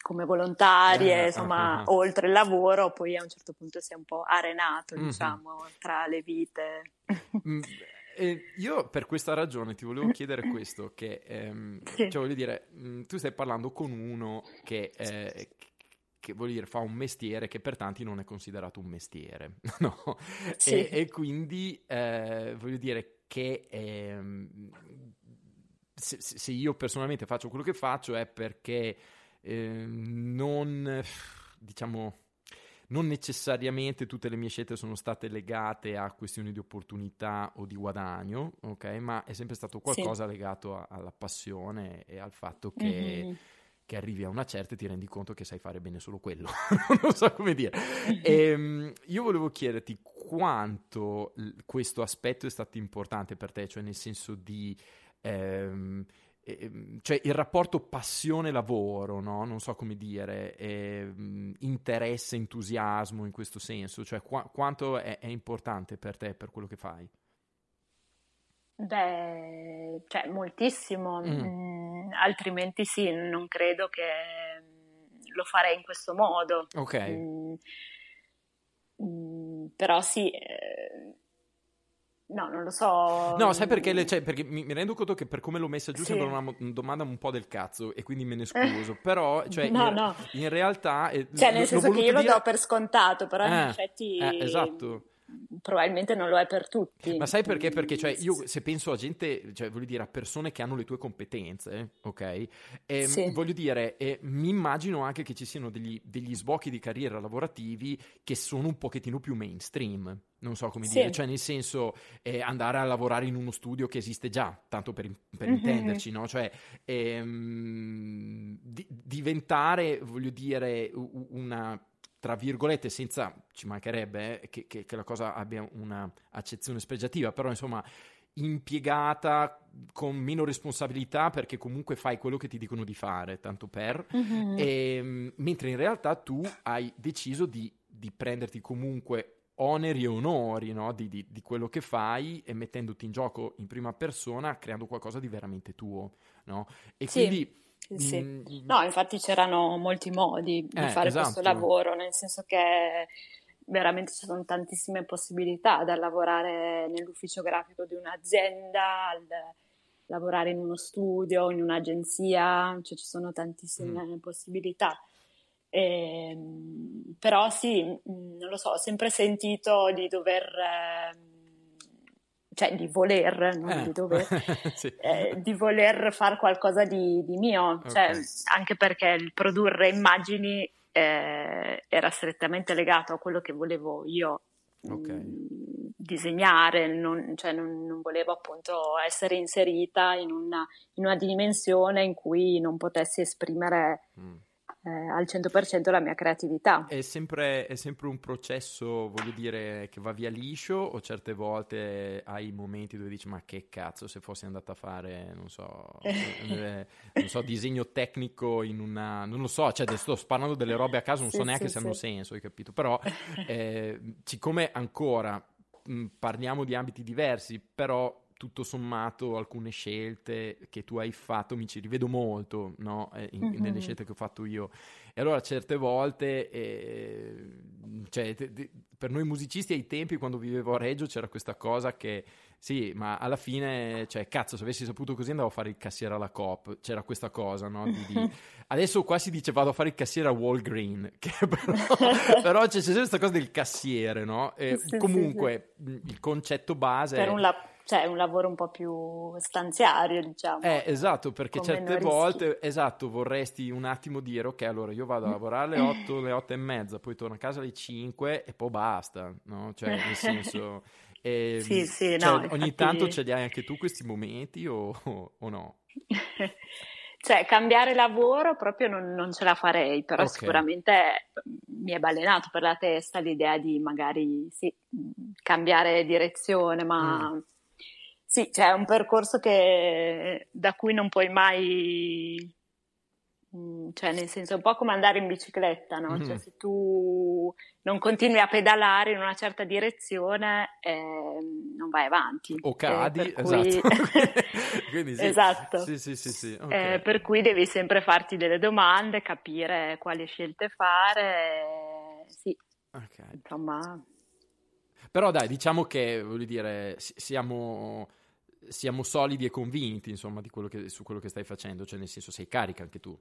come volontarie, Eh, insomma, ah. oltre il lavoro, poi a un certo punto si è un po' arenato, Mhm. diciamo, tra le vite. Eh, io per questa ragione ti volevo chiedere questo, che ehm, Sì. cioè voglio dire, mm, tu stai parlando con uno che, eh, che voglio dire, fa un mestiere che per tanti non è considerato un mestiere, no? Sì. E, e quindi eh, voglio dire che ehm, se, se- io personalmente faccio quello che faccio è perché ehm, non, diciamo, non necessariamente tutte le mie scelte sono state legate a questioni di opportunità o di guadagno, ok? Ma è sempre stato qualcosa legato a- alla passione e al fatto che, Mhm. che arrivi a una certa e ti rendi conto che sai fare bene solo quello. non so come dire. Ehm, io volevo chiederti quanto questo aspetto è stato importante per te, cioè nel senso di... ehm, cioè il rapporto passione-lavoro, no? Non so come dire, ehm, interesse, entusiasmo in questo senso, cioè qua- quanto è, è importante per te, per quello che fai? Beh, cioè moltissimo, Mm. Mm, altrimenti sì, non credo che lo farei in questo modo. Ok, mm, però sì, eh, no, non lo so. No, sai perché? Le- cioè, perché mi, mi rendo conto che per come l'ho messa giù Sì. sembra una, domanda un po' del cazzo e quindi me ne scuso, però cioè, No, in, no. in realtà... eh, Cioè, nel senso che io lo dire- do per scontato, però in Eh, effetti eh, esatto. Probabilmente non lo è per tutti. Ma sai perché? Perché cioè, io se penso a gente, cioè voglio dire a persone che hanno le tue competenze, ok? Ehm, Sì. Voglio dire, eh, mi immagino anche che ci siano degli, degli sbocchi di carriera lavorativi che sono un pochettino più mainstream. Non so come Sì. dire, cioè nel senso eh, andare a lavorare in uno studio che esiste già, tanto per, per Mhm. intenderci, no? Cioè ehm, di- diventare, voglio dire, una tra virgolette, senza ci mancherebbe eh, che, che- che la cosa abbia una accezione spregiativa, però insomma impiegata con meno responsabilità perché comunque fai quello che ti dicono di fare, tanto per, Mhm. Ehm, mentre in realtà tu hai deciso di, di prenderti comunque oneri e onori no? di, di- di quello che fai e mettendoti in gioco in prima persona, creando qualcosa di veramente tuo. No? E Sì, quindi... sì, sì. mm, No, infatti c'erano molti modi di Eh, fare questo esatto. lavoro, nel senso che veramente ci sono tantissime possibilità dal lavorare nell'ufficio grafico di un'azienda, al lavorare in uno studio, in un'agenzia, cioè ci sono tantissime Mm. possibilità. Ehm, però sì, mh, non lo so, ho sempre sentito di dover, ehm, cioè di voler, non eh, di dover, sì. eh, di voler fare qualcosa di, di mio, cioè, Ok. anche perché il produrre immagini eh, era strettamente legato a quello che volevo io Ok. mh, disegnare, non, cioè non, non volevo appunto essere inserita in una, in una dimensione in cui non potessi esprimere Mm. Eh, al 100% la mia creatività. È sempre, è sempre un processo, voglio dire, che va via liscio o certe volte hai momenti dove dici ma che cazzo se fossi andata a fare, non so, eh, non so, disegno tecnico in una... non lo so, cioè sto sparando delle robe a caso, non Sì, so neanche sì, se hanno sì. senso, hai capito? Però eh, siccome ancora mh, parliamo di ambiti diversi, però tutto sommato alcune scelte che tu hai fatto mi ci rivedo molto no? Eh, in- Mhm. nelle scelte che ho fatto io e allora certe volte eh, cioè, te- te- per noi musicisti ai tempi quando vivevo a Reggio c'era questa cosa che sì ma alla fine cioè cazzo se avessi saputo così andavo a fare il cassiere alla Coop c'era questa cosa no? di, di- adesso qua si dice vado a fare il cassiere a Walgreen che però, però c'è sempre questa cosa del cassiere no? E Sì, sì, comunque mh, il concetto base Per un, la- cioè, un lavoro un po' più stanziario, diciamo. Eh, esatto, perché Con certe volte, esatto, vorresti un attimo dire, ok, allora io vado a lavorare alle 8, alle 8 e mezza, poi torno a casa alle 5 e poi basta, no? Cioè, nel senso... ehm, Sì, sì, cioè, no, ogni infatti- tanto ce li hai anche tu questi momenti o, o- no? Cioè, cambiare lavoro proprio non, non ce la farei, però Ok. sicuramente mi è balenato per la testa l'idea di magari sì, mh, cambiare direzione, ma Mm. Sì, cioè è un percorso che, da cui non puoi mai Mm, cioè, nel senso, è un po' come andare in bicicletta, no? Cioè, Mhm. se tu non continui a pedalare in una certa direzione, eh, non vai avanti. O Eh, cadi, per cui- esatto. Quindi sì. Esatto. Sì, sì, sì, sì, ok. Eh, per cui devi sempre farti delle domande, capire quali scelte fare. eh, Sì, Ok. insomma, Però dai, diciamo che, voglio dire, si- siamo, siamo solidi e convinti, insomma, di quello che, su quello che stai facendo, cioè nel senso sei carica anche tu.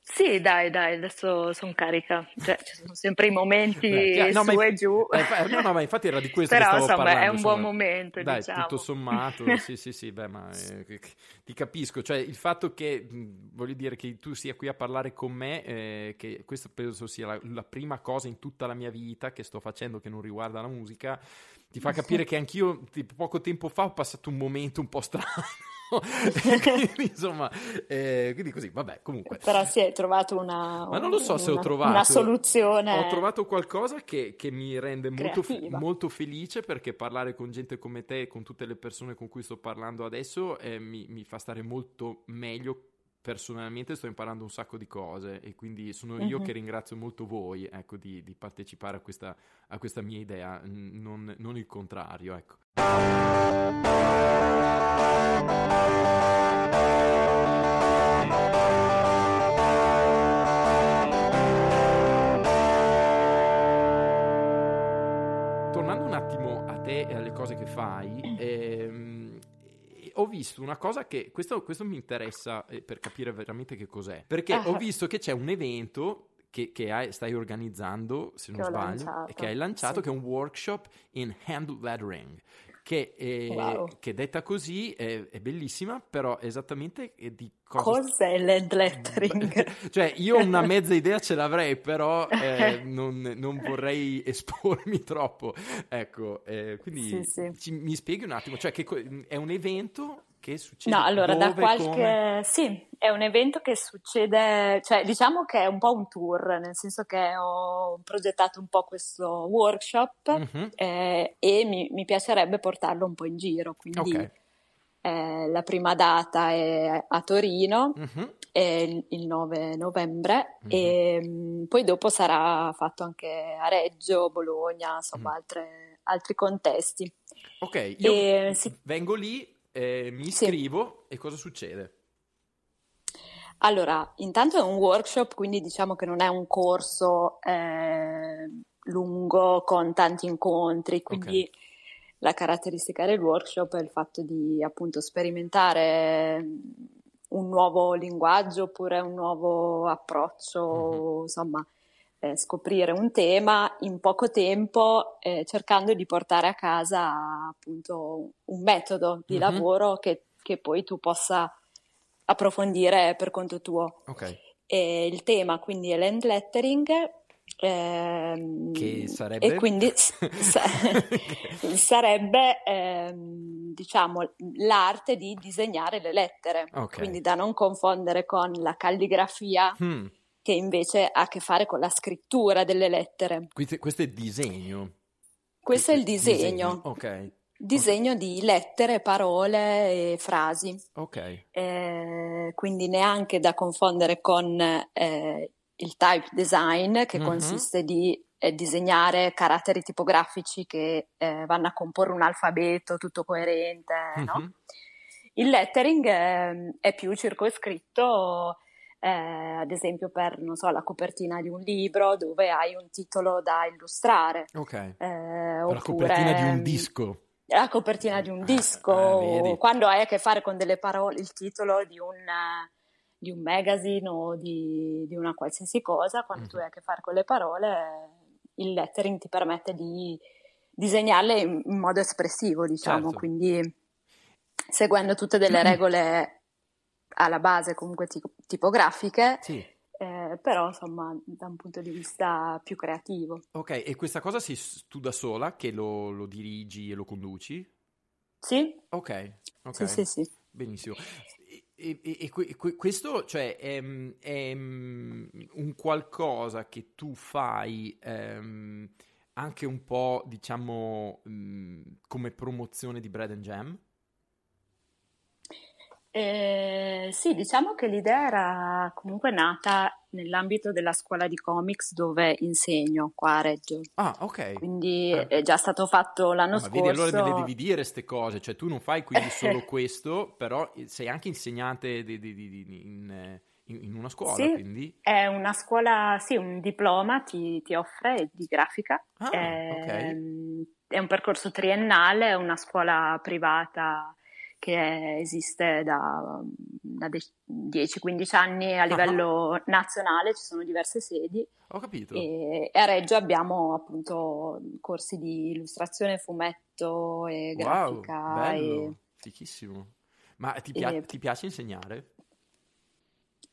sì, dai, dai, adesso sono carica. Cioè, ci sono sempre i momenti Beh, no, su inf- e giù. eh, no, no, ma infatti era di questo Però, che stavo insomma, parlando. è un buon insomma. momento, Dai, diciamo. tutto sommato, sì, sì, sì, beh, ma eh, ti capisco. Cioè, il fatto che, voglio dire, che tu sia qui a parlare con me, eh, che questo penso sia la, la prima cosa in tutta la mia vita che sto facendo che non riguarda la musica, ti fa capire che anch'io, tipo, poco tempo fa, ho passato un momento un po' strano. Quindi, insomma, eh, quindi così, vabbè, comunque. Però si è trovato una, Ma non lo so se ho una- trovato una soluzione. Ho trovato qualcosa che, che mi rende molto, molto felice perché parlare con gente come te e con tutte le persone con cui sto parlando adesso eh, mi, mi fa stare molto meglio. Personalmente sto imparando un sacco di cose e quindi sono io Mhm. che ringrazio molto voi ecco, di, di partecipare a questa, a questa mia idea, non, non il contrario. Ecco. Tornando un attimo a te e alle cose che fai, ehm, ho visto una cosa che questo, questo mi interessa eh, per capire veramente che cos'è. Perché Ah. ho visto che c'è un evento che, che hai- stai organizzando, se non Che sbaglio, e che hai lanciato, sì. che è un workshop in hand lettering. Che, eh, Wow. che detta così è, è bellissima, però esattamente eh, di cosa Cos'è l'hand lettering? cioè, io una mezza idea ce l'avrei, però eh, non, non vorrei espormi troppo. Ecco, eh, quindi Sì, sì. ci- mi spieghi un attimo, cioè, che è un evento che succede No, allora da dove, qualche... come? Sì, è un evento che succede, cioè diciamo che è un po' un tour, nel senso che ho progettato un po' questo workshop Mhm. eh, e mi, mi piacerebbe portarlo un po' in giro, quindi Ok. eh, la prima data è a Torino, Mhm. è il, il 9 novembre Mhm. e mh, poi dopo sarà fatto anche a Reggio, Bologna, insomma Mm. altre- altri contesti. Ok, io E si- vengo lì, eh, mi Sì. iscrivo e cosa succede? Allora, intanto è un workshop, quindi diciamo che non è un corso eh, lungo con tanti incontri, quindi la caratteristica del workshop è il fatto di appunto sperimentare un nuovo linguaggio oppure un nuovo approccio, insomma, eh, scoprire un tema in poco tempo, eh, cercando di portare a casa appunto un metodo di Mhm. lavoro che, che poi tu possa approfondire per conto tuo. Ok, E il tema quindi è l'end lettering. ehm, Che sarebbe? E quindi sa- sarebbe, ehm, diciamo, l'arte di disegnare le lettere, Ok. quindi da non confondere con la calligrafia, Hmm, che invece ha a che fare con la scrittura delle lettere. questo, questo è disegno. Questo è il disegno, Ok, disegno di lettere, parole e frasi. ok. Eh, quindi neanche da confondere con eh, il type design, che Mhm. consiste di eh, disegnare caratteri tipografici che eh, vanno a comporre un alfabeto tutto coerente, no? Mhm. Il lettering ehm, è più circoscritto, eh, ad esempio per, non so, la copertina di un libro dove hai un titolo da illustrare. Ok. eh, La oppure, copertina di un ehm, disco. la copertina di un disco, eh, vedi. o quando hai a che fare con delle parole, il titolo di un, di un magazine o di, di una qualsiasi cosa, quando tu Mhm. hai a che fare con le parole, il lettering ti permette di disegnarle in, in modo espressivo, diciamo, Certo. quindi seguendo tutte delle regole alla base comunque ti- tipografiche, Sì. eh, però insomma da un punto di vista più creativo. Ok, e questa cosa sei tu da sola che lo, lo dirigi e lo conduci? Sì? Ok, ok. Sì, sì, sì. Benissimo. E, e- e- que- que- questo, cioè, è, è, mm, un qualcosa che tu fai ehm, anche un po', diciamo, mm, come promozione di Bread and Jam? Eh, sì, diciamo che l'idea era comunque nata nell'ambito della scuola di comics dove insegno qua a Reggio. Ah, ok. Quindi Eh. è già stato fatto l'anno Ma scorso. vedi, allora me le devi dire queste cose, cioè tu non fai quindi solo questo, però sei anche insegnante di- di- di- in, in- una scuola, Sì, quindi... è una scuola, sì, un diploma ti, ti offre di grafica. Ah, Ehm, È un percorso triennale, è una scuola privata che esiste da, da de- 10-15 anni a livello nazionale, ci sono diverse sedi Ho capito. e, e a Reggio abbiamo appunto corsi di illustrazione, fumetto e Wow, grafica. bello, e- fichissimo. Ma ti, pia- e- ti piace insegnare?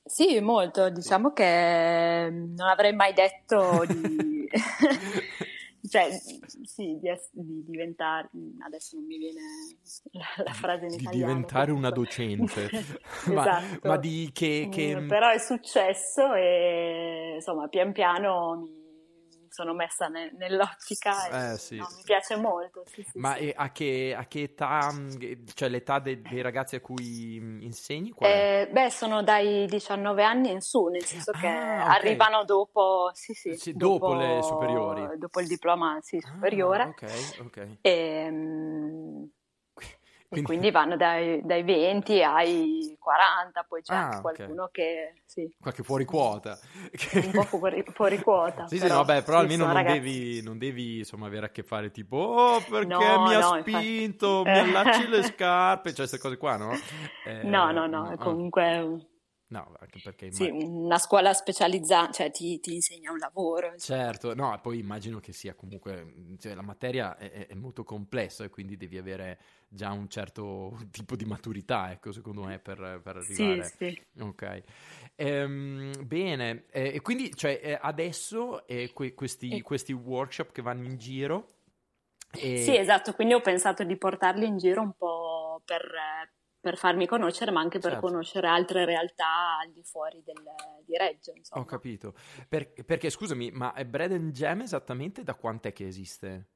Sì, molto. Diciamo che non avrei mai detto di, cioè, sì, di, ess- di diventare, adesso non mi viene la, la frase in Di italiano. diventare una docente. ma, Esatto. ma di che... che- Mm, Però è successo e insomma, pian piano mi sono messa ne- nell'ottica e Eh, sì. no, mi piace molto. sì, Ma a, che, a che età, mh, cioè l'età de- dei ragazzi a cui mh, insegni? Eh, beh, sono dai 19 anni in su, nel senso che Ah, ok. arrivano dopo, sì, sì, Sì, dopo le superiori. dopo il diploma sì, Ah, superiore. ok, ok. E, mm, e Quindi- quindi vanno dai, dai 20 ai 40, poi c'è Ah, anche qualcuno che sì, Qualche fuori quota. un po' fuori, fuori quota. Sì, sì, però, no, beh, però sì, almeno non ragazzi- devi, non devi, insomma, avere a che fare tipo, oh, perché No, mi ha no, infatti. spinto, mi allacci le scarpe, cioè queste cose qua, no? Eh, No, no, no, è ah, comunque no, anche perché sì, immag- una scuola specializzata, cioè ti, ti insegna un lavoro. insomma. Certo, no, poi immagino che sia comunque, cioè la materia è, è- molto complessa e quindi devi avere già un certo tipo di maturità, ecco, secondo me, per, per Sì, arrivare. sì. Ok. Ehm, bene, e quindi, cioè, eh, adesso eh, que- questi, E- questi workshop che vanno in giro... e- Sì, esatto, quindi ho pensato di portarli in giro un po' per, per farmi conoscere, ma anche per Certo. conoscere altre realtà al di fuori del- di Reggio, insomma. Ho capito. Per- perché, scusami, ma è Bread and Jam esattamente da quant'è che esiste?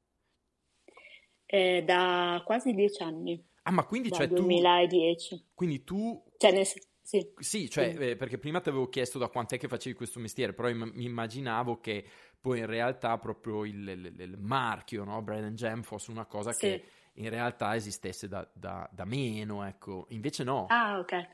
Eh, da quasi dieci anni, Ah, ma quindi, dal cioè, tu... 2010. Quindi tu Cioè, nel sì. Sì, cioè, Sì. eh, perché prima ti avevo chiesto da quant'è che facevi questo mestiere, però im- mi immaginavo che poi in realtà proprio il, il- il marchio, no? Bread and Jam fosse una cosa Sì. che in realtà esistesse da, da- da meno, ecco. Invece no. Ah, ok.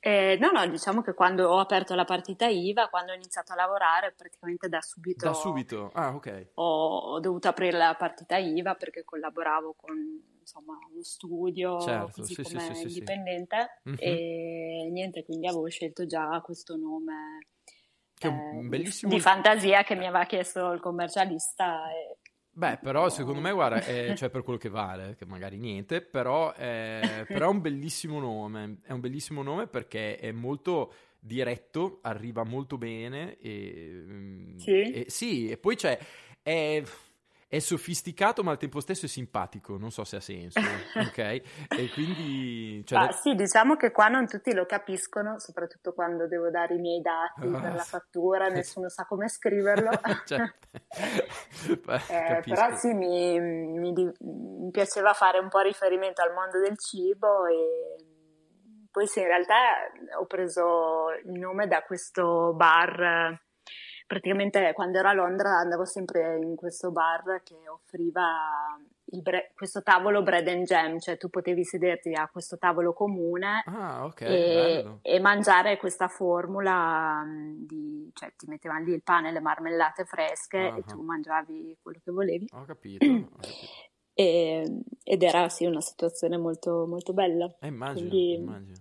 Eh, no, no, diciamo che quando ho aperto la partita IVA, quando ho iniziato a lavorare, praticamente da subito, Da subito. Ah, ok. ho, ho dovuto aprire la partita IVA perché collaboravo con insomma, uno studio Certo, così sì, sì, come sì, sì, sì. indipendente Mhm. e niente, quindi avevo scelto già questo nome Che è eh, un di- bellissimo... di fantasia che mi aveva chiesto il commercialista. e- Beh, però secondo me, guarda, è, cioè per quello che vale, che magari niente, però è, però è un bellissimo nome, è un bellissimo nome perché è molto diretto, arriva molto bene e, mm, Sì? e- sì, e poi c'è, è, è sofisticato ma al tempo stesso è simpatico, non so se ha senso, ok? E quindi... Cioè, Ah, sì, diciamo che qua non tutti lo capiscono, soprattutto quando devo dare i miei dati Ah, per la sì. fattura, nessuno sa come scriverlo. certo. Eh, però sì, mi, mi mi piaceva fare un po' riferimento al mondo del cibo e poi sì, in realtà ho preso il nome da questo bar. Praticamente quando ero a Londra andavo sempre in questo bar che offriva bre- questo tavolo bread and jam, cioè tu potevi sederti a questo tavolo comune Ah, ok, e, e mangiare questa formula mh, di, cioè ti mettevano lì il pane e le marmellate fresche e Ah. tu mangiavi quello che volevi. Ho capito, ho capito. E- ed era sì una situazione molto, molto bella. Eh, immagino, Quindi- immagino.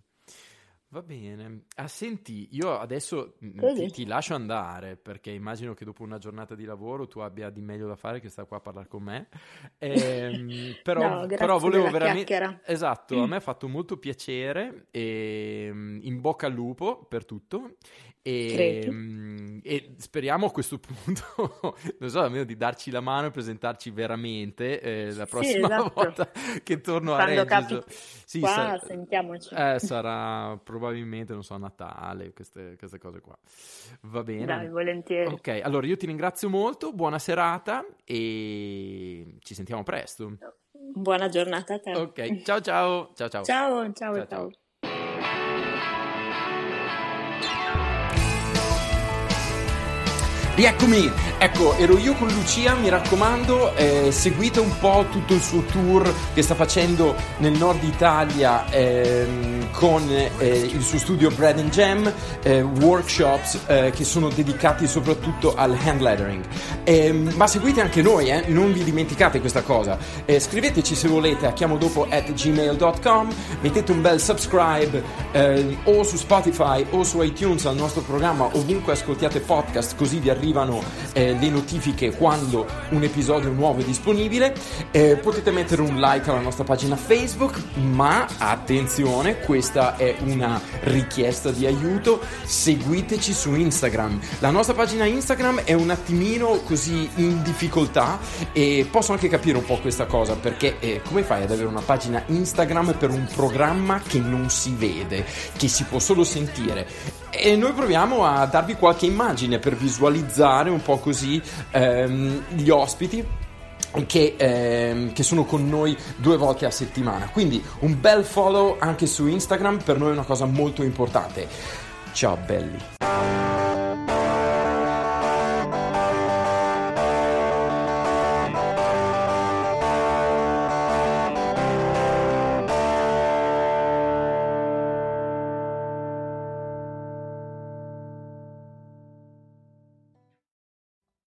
Va bene. Ah, senti, io adesso mm, ti, ti lascio andare perché immagino che dopo una giornata di lavoro tu abbia di meglio da fare che stare qua a parlare con me. Ehm, però, No, però volevo veramente... Esatto, a me ha fatto molto piacere e mm, in bocca al lupo per tutto. E, mm, e speriamo a questo punto, non so, almeno di darci la mano e presentarci veramente eh, la Sì, prossima esatto. volta che torno a Quando Reggio. capi Sì, qua, sa- sentiamoci. eh, sarà probabilmente, non so, a Natale, queste, queste cose qua. Va bene. Dai, volentieri. Ok, allora io ti ringrazio molto, buona serata e ci sentiamo presto. Buona giornata a te. Ok, ciao ciao. Ciao ciao. Ciao, ciao, Ciao, ciao. ciao. Rieccomi, ecco, ero io con Lucia, mi raccomando, eh, seguite un po' tutto il suo tour che sta facendo nel nord Italia ehm, con eh, il suo studio Bread and Jam, eh, workshops eh, che sono dedicati soprattutto al hand lettering. Ehm, ma seguite anche noi, eh, non vi dimenticate questa cosa. Eh, scriveteci se volete a chiamodopo at gmail.com, mettete un bel subscribe o su Spotify o su iTunes al nostro programma, ovunque ascoltiate podcast, così vi arrivano eh, le notifiche quando un episodio nuovo è disponibile. Eh, potete mettere un like alla nostra pagina Facebook, ma attenzione, questa è una richiesta di aiuto, seguiteci su Instagram. La nostra pagina Instagram è un attimino così in difficoltà e posso anche capire un po' questa cosa perché eh, come fai ad avere una pagina Instagram per un programma che non si vede, che si può solo sentire? E noi proviamo a darvi qualche immagine per visualizzare un po' così ehm, gli ospiti che, ehm, che, sono con noi due volte a settimana. Quindi un bel follow anche su Instagram per noi è una cosa molto importante. Ciao belli.